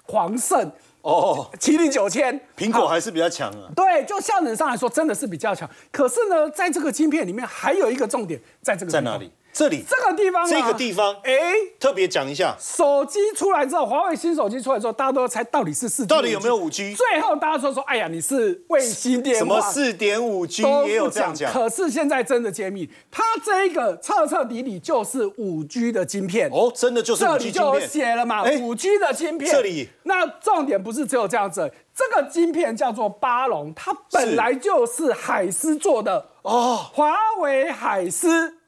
狂胜。哦，麒麟九千，苹果还是比较强啊。对，就效能上来说，真的是比较强。可是呢，在这个晶片里面，还有一个重点，在这个在哪里？这里这个地方，这个地方，哎，特别讲一下，手机出来之后，华为新手机出来之后，大家都要猜到底是四，到底有没有五 G？最后大家说说，哎呀，你是卫星电话，什么四点五 G 也有这样讲。可是现在真的揭秘，它这一个彻彻底底就是五 G 的晶片哦，真的就是这里就写了嘛，五 G 的晶片。这里，那重点不是只有这样子，这个晶片叫做巴龙，它本来就是海思做的哦，华为海思。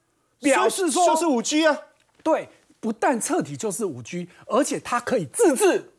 表示说就是五 G 啊，对，不但彻底就是五 G，而且它可以自制，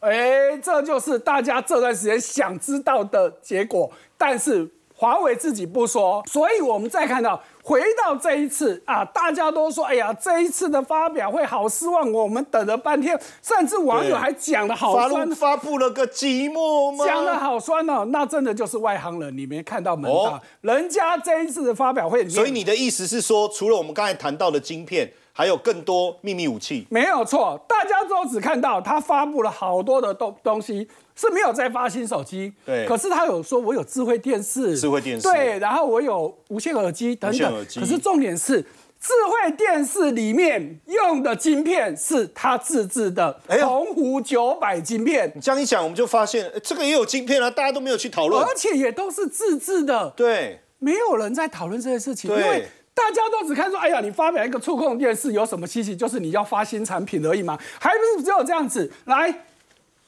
哎，这就是大家这段时间想知道的结果。但是华为自己不说，所以我们再看到。回到这一次啊，大家都说，哎呀，这一次的发表会好失望，我们等了半天，甚至网友还讲的好酸，发布了个寂寞吗？讲的好酸哦，那真的就是外行人，你没看到门道。人家这一次的发表会，所以你的意思是说，除了我们刚才谈到的晶片，还有更多秘密武器？没有错，大家都只看到他发布了好多的东东西。是没有在发新手机，对。可是他有说，我有智慧电视，智慧电视，对。然后我有无线耳机等等。可是重点是，智慧电视里面用的晶片是他自制的鸿鹄九百晶片。你这样一讲，我们就发现这个也有晶片啊，大家都没有去讨论，而且也都是自制的。对，没有人在讨论这些事情，因为大家都只看说，哎呀，你发表一个触控电视有什么稀奇？就是你要发新产品而已嘛，还不是只有这样子来。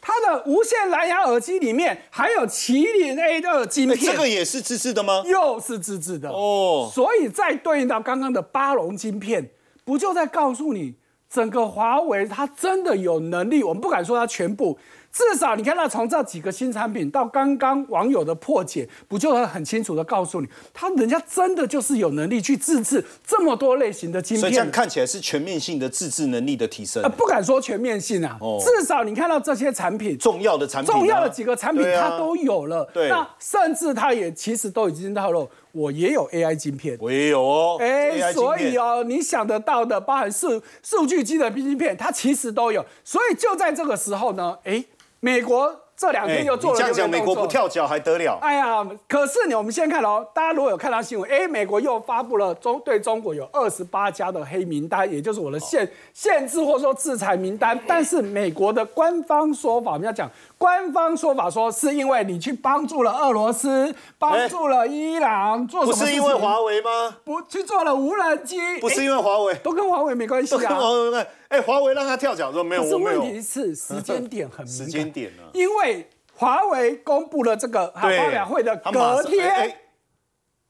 它的无线蓝牙耳机里面还有麒麟 A 二晶片，这个也是自制的吗？又是自制的哦，所以再对应到刚刚的八龙晶片，不就在告诉你，整个华为它真的有能力？我们不敢说它全部。至少你看到从这几个新产品到刚刚网友的破解，不就会很清楚的告诉你，他人家真的就是有能力去自制这么多类型的晶片，所以这样看起来是全面性的自制能力的提升。不敢说全面性啊，至少你看到这些产品，重要的产品，重要的几个产品它都有了。对，那甚至它也其实都已经透露，我也有 AI 晶片，我也有哦。哎，所以哦，你想得到的，包含数数据机的晶片，它其实都有。所以就在这个时候呢，哎。美国这两天又做了这样讲，美国不跳脚还得了？哎呀，可是你我们先看哦，大家如果有看到新闻，哎，美国又发布了中对中国有二十八家的黑名单，也就是我的限限制或者说制裁名单。但是美国的官方说法，我们要讲官方说法说，是因为你去帮助了俄罗斯，帮助了伊朗，做什不么不？是因为华为吗？不去做了无人机，不是哎因为华为，都跟华为没关系都跟哎，华为让他跳脚说没有，可是我没有。问题是时间点很敏感，时间点啊因为华为公布了这个发对表会的隔天。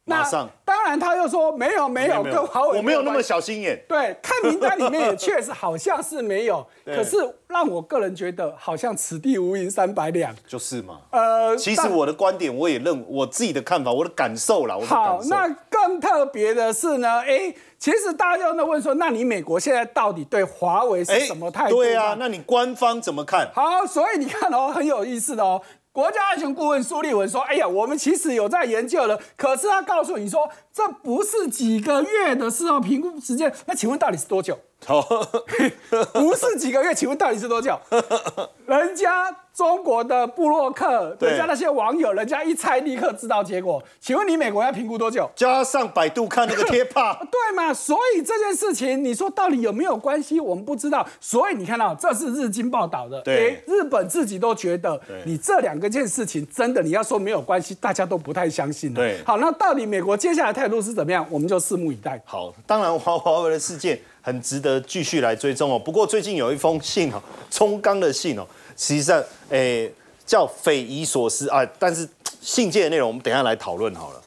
马上当然，他又说没有没有，跟华为我没有那么。小心眼。对，看名单里面也确实好像是没有，可是让我个人觉得好像此地无银三百两。就是嘛。呃，其实我的观点，我也认我自己的看法，我的感受啦，我的好，感受。那更特别的是呢，哎，其实大家都在问说，那你美国现在到底对华为是哎什么态度？对啊，那你官方怎么看？好，所以你看哦，很有意思的哦。国家安全顾问苏立文说：“哎呀，我们其实有在研究了，可是他告诉你说，这不是几个月的事哦，评估时间。那请问到底是多久？不是几个月，请问到底是多久？人家中国的布洛克，人家那些网友，人家一猜立刻知道结果。请问你美国要评估多久？加上百度看那个贴吧，对嘛？所以这件事情，你说到底有没有关系？我们不知道。所以你看到，这是日经报道的，对诶日本自己都觉得，你这两个件事情真的，你要说没有关系，大家都不太相信了。对好，那到底美国接下来态度是怎么样？我们就拭目以待。好，当然华华为的事件很值得继续来追踪哦。不过最近有一封信哦，冲刚的信哦，实际上诶叫匪夷所思啊，但是信件的内容我们等下来讨论好了。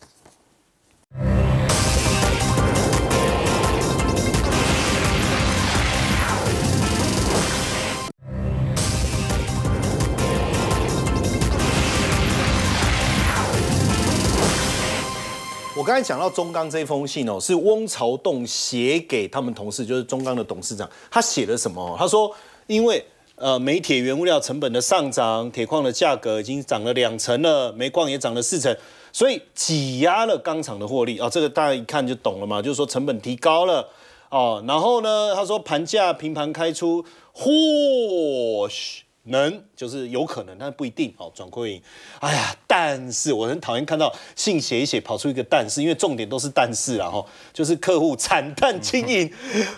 我刚才讲到中钢这封信哦，是翁朝栋写给他们同事，就是中钢的董事长。他写了什么？他说，因为呃煤铁原物料成本的上涨，铁矿的价格已经涨了两成了，煤矿也涨了四成，所以挤压了钢厂的获利啊、哦。这个大家一看就懂了嘛，就是说成本提高了哦。然后呢，他说盘价平盘开出，或许。能就是有可能，但不一定哦。转亏为盈，哎呀，但是我很讨厌看到信写一写跑出一个但是，因为重点都是但是啦哈，就是客户惨淡经营，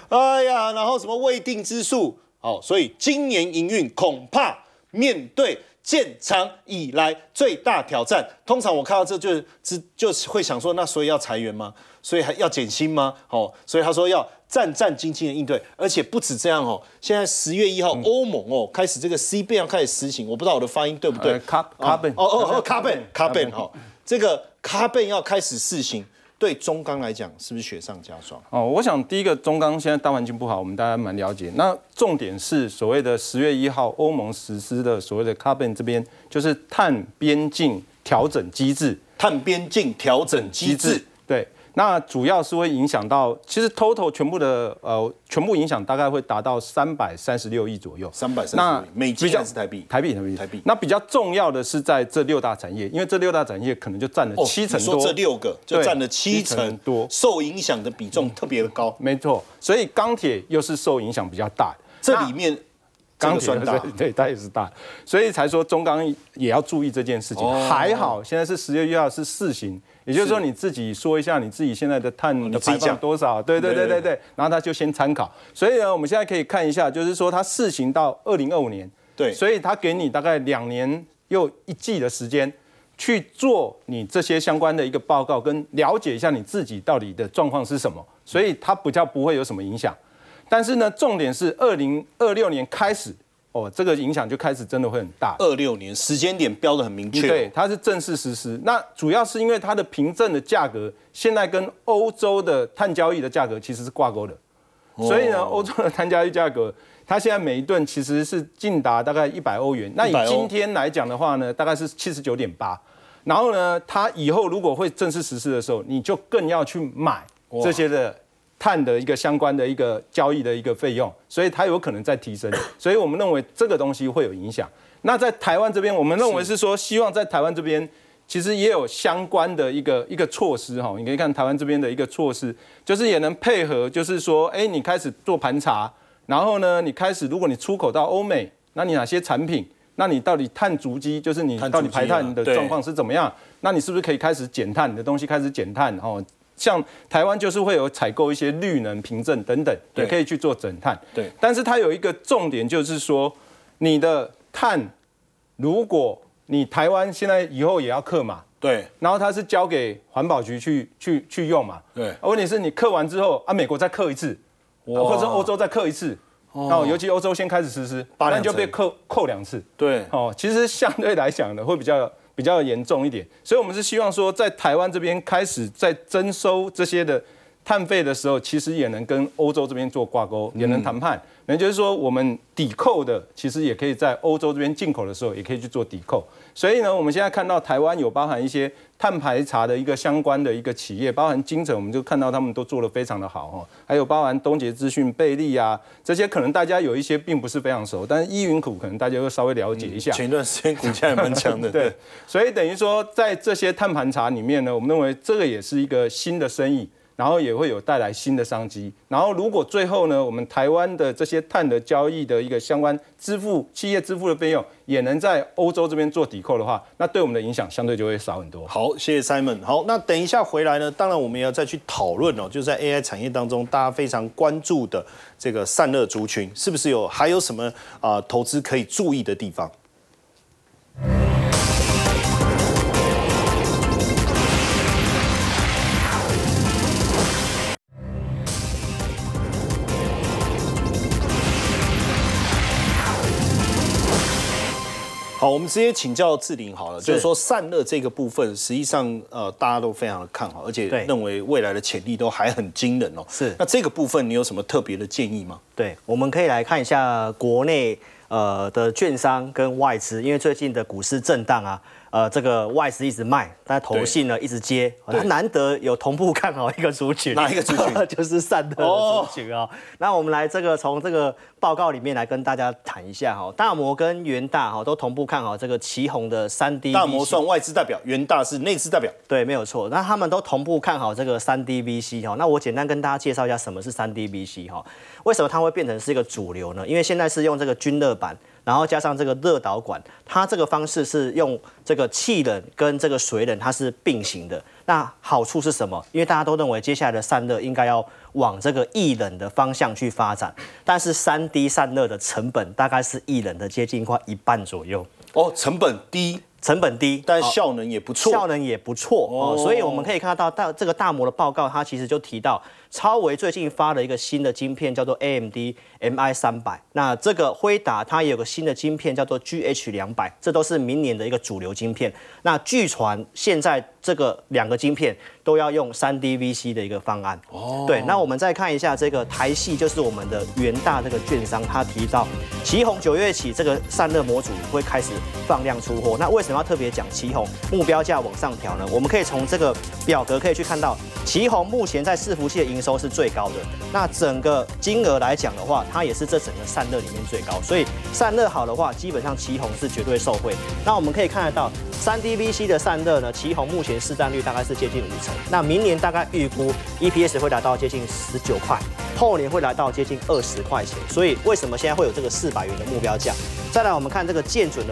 哎呀，然后什么未定之数，哦，所以今年营运恐怕面对建厂以来最大挑战。通常我看到这就就就会想说，那所以要裁员吗？所以还要减薪吗？哦，所以他说要战战兢兢的应对，而且不止这样哦。现在十月一号，欧盟哦开始这个 C 变要开始实行，我不知道我的发音对不对 carbon 哦哦哦，carbon carbon carbon 哈，这个 carbon 要开始试行，对中钢来讲是不是雪上加霜？哦，我想第一个中钢现在大环境不好，我们大家蛮了解。那重点是所谓的十月一号欧盟实施的所谓的 carbon 这边就是碳边境调整机制碳边境调整机制，对。那主要是会影响到，其实 total 全部的呃全部影响大概会达到三百三十六亿左右。三百三那十美金比较还是台币？台币，台币，台币那比较重要的是在这六大产业，因为这六大产业可能就占了哦七成多。你说这六个就对占了七七成成多受影响的比重特别的高。没错，所以钢铁又是受影响比较大的。这里面这钢铁 对，它也是大，所以才说中钢也要注意这件事情。哦还好现在是十月一号是试行，也就是说你自己说一下你自己现在的碳的排放多少，对对对对对对对，然后他就先参考。所以呢，我们现在可以看一下，就是说它试行到二零二五年，对。所以他给你大概两年又一季的时间。去做你这些相关的一个报告，跟了解一下你自己到底的状况是什么，所以它比较不会有什么影响。但是呢，重点是二零二六年开始，哦，这个影响就开始真的会很大。二六年时间点标的很明确。对，，它是正式实施。那主要是因为它的凭证的价格现在跟欧洲的碳交易的价格其实是挂钩的，所以呢，欧洲的碳交易价格，它现在每一吨其实是近达大概一百欧元。那以今天来讲的话呢，大概是七十九点八。然后呢，它以后如果会正式实施的时候，你就更要去买这些的碳的一个相关的一个交易的一个费用，所以它有可能在提升。所以我们认为这个东西会有影响。那在台湾这边，我们认为是说，希望在台湾这边其实也有相关的一个一个措施哈。你可以看台湾这边的一个措施，就是也能配合，就是说，哎，你开始做盘查，然后呢，你开始如果你出口到欧美，那你哪些产品那你到底碳足迹，就是你到底排碳的状况是怎么样？那你是不是可以开始减碳？你的东西开始减碳哦。像台湾就是会有采购一些绿能凭证等等，对也可以去做整碳。对但是它有一个重点，就是说你的碳，如果你台湾现在以后也要克嘛，对然后它是交给环保局去去去用嘛。对啊问题是你克完之后啊，美国再克一次，啊或者是欧洲再克一次。哦，尤其欧洲先开始实施，那你就被成扣扣两次。对哦，其实相对来讲呢，会比较比较严重一点。所以我们是希望说，在台湾这边开始在征收这些的碳费的时候，其实也能跟欧洲这边做挂钩，也能谈判。那就是说，我们抵扣的，其实也可以在欧洲这边进口的时候，也可以去做抵扣。所以呢，我们现在看到台湾有包含一些碳排查的一个相关的一个企业，包含金城，我们就看到他们都做得非常的好哈。还有包含东杰资讯、贝利啊这些，可能大家有一些并不是非常熟，但是依云股可能大家会稍微了解一下。前一段时间股价也蛮强的，对，所以等于说，在这些碳盘查里面呢，我们认为这个也是一个新的生意，然后也会有带来新的商机。然后如果最后呢，我们台湾的这些碳的交易的一个相关支付企业支付的费用，也能在欧洲这边做抵扣的话，那对我们的影响相对就会少很多。好，谢谢 Simon。好，那等一下回来呢，当然我们也要再去讨论哦，就是在 AI 产业当中，大家非常关注的这个散热族群，是不是有还有什么啊、投资可以注意的地方？好，我们直接请教志玲好了，就是说散热这个部分，实际上呃大家都非常的看好，而且对认为未来的潜力都还很惊人哦。是那这个部分你有什么特别的建议吗？对，我们可以来看一下国内呃的券商跟外资，因为最近的股市震荡啊，呃，这个外资一直卖，但投信呢一直接，它难得有同步看好一个族群，哪一个族群 就是散热的族群啊、那我们来这个从这个报告里面来跟大家谈一下哈，大摩跟元大哈都同步看好这个旗宏的三 D 大摩算外资代表，元大是内资代表。对，没有错。那他们都同步看好这个三 D VC 哈。那我简单跟大家介绍一下什么是三 D VC 哈。为什么它会变成是一个主流呢？因为现在是用这个均热板，然后加上这个热导管，它这个方式是用这个气冷跟这个水冷它是并行的。那好处是什么？因为大家都认为接下来的散热应该要往这个液冷的方向去发展，但是三 D 散热的成本大概是液冷的接近快一半左右，哦，成本低，成本低，但效能也不错。效能也不错哦哦所以我们可以看到大这个大摩的报告，它其实就提到超维最近发了一个新的晶片，叫做 AMD MI 三百。那这个辉达它也有个新的晶片，叫做 GH 两百，这都是明年的一个主流晶片。那据传现在这个两个晶片都要用 3D VC 的一个方案。哦，对。那我们再看一下这个台系，就是我们的元大这个券商，他提到旗宏九月起这个散热模组会开始放量出货。那为什么要特别讲旗宏目标价往上调呢？我们可以从这个表格可以去看到，旗宏目前在伺服器的营收是最高的。那整个金额来讲的话，它也是这整个散热里面最高。所以散热好的话，基本上旗宏是绝对受惠。那我们可以看得到，三 DVC 的散热呢，旗宏目前市占率大概是接近五成。那明年大概预估 EPS 会达到接近十九块，后年会来到接近二十块钱。所以为什么现在会有这个四百元的目标价？再来，我们看这个建准的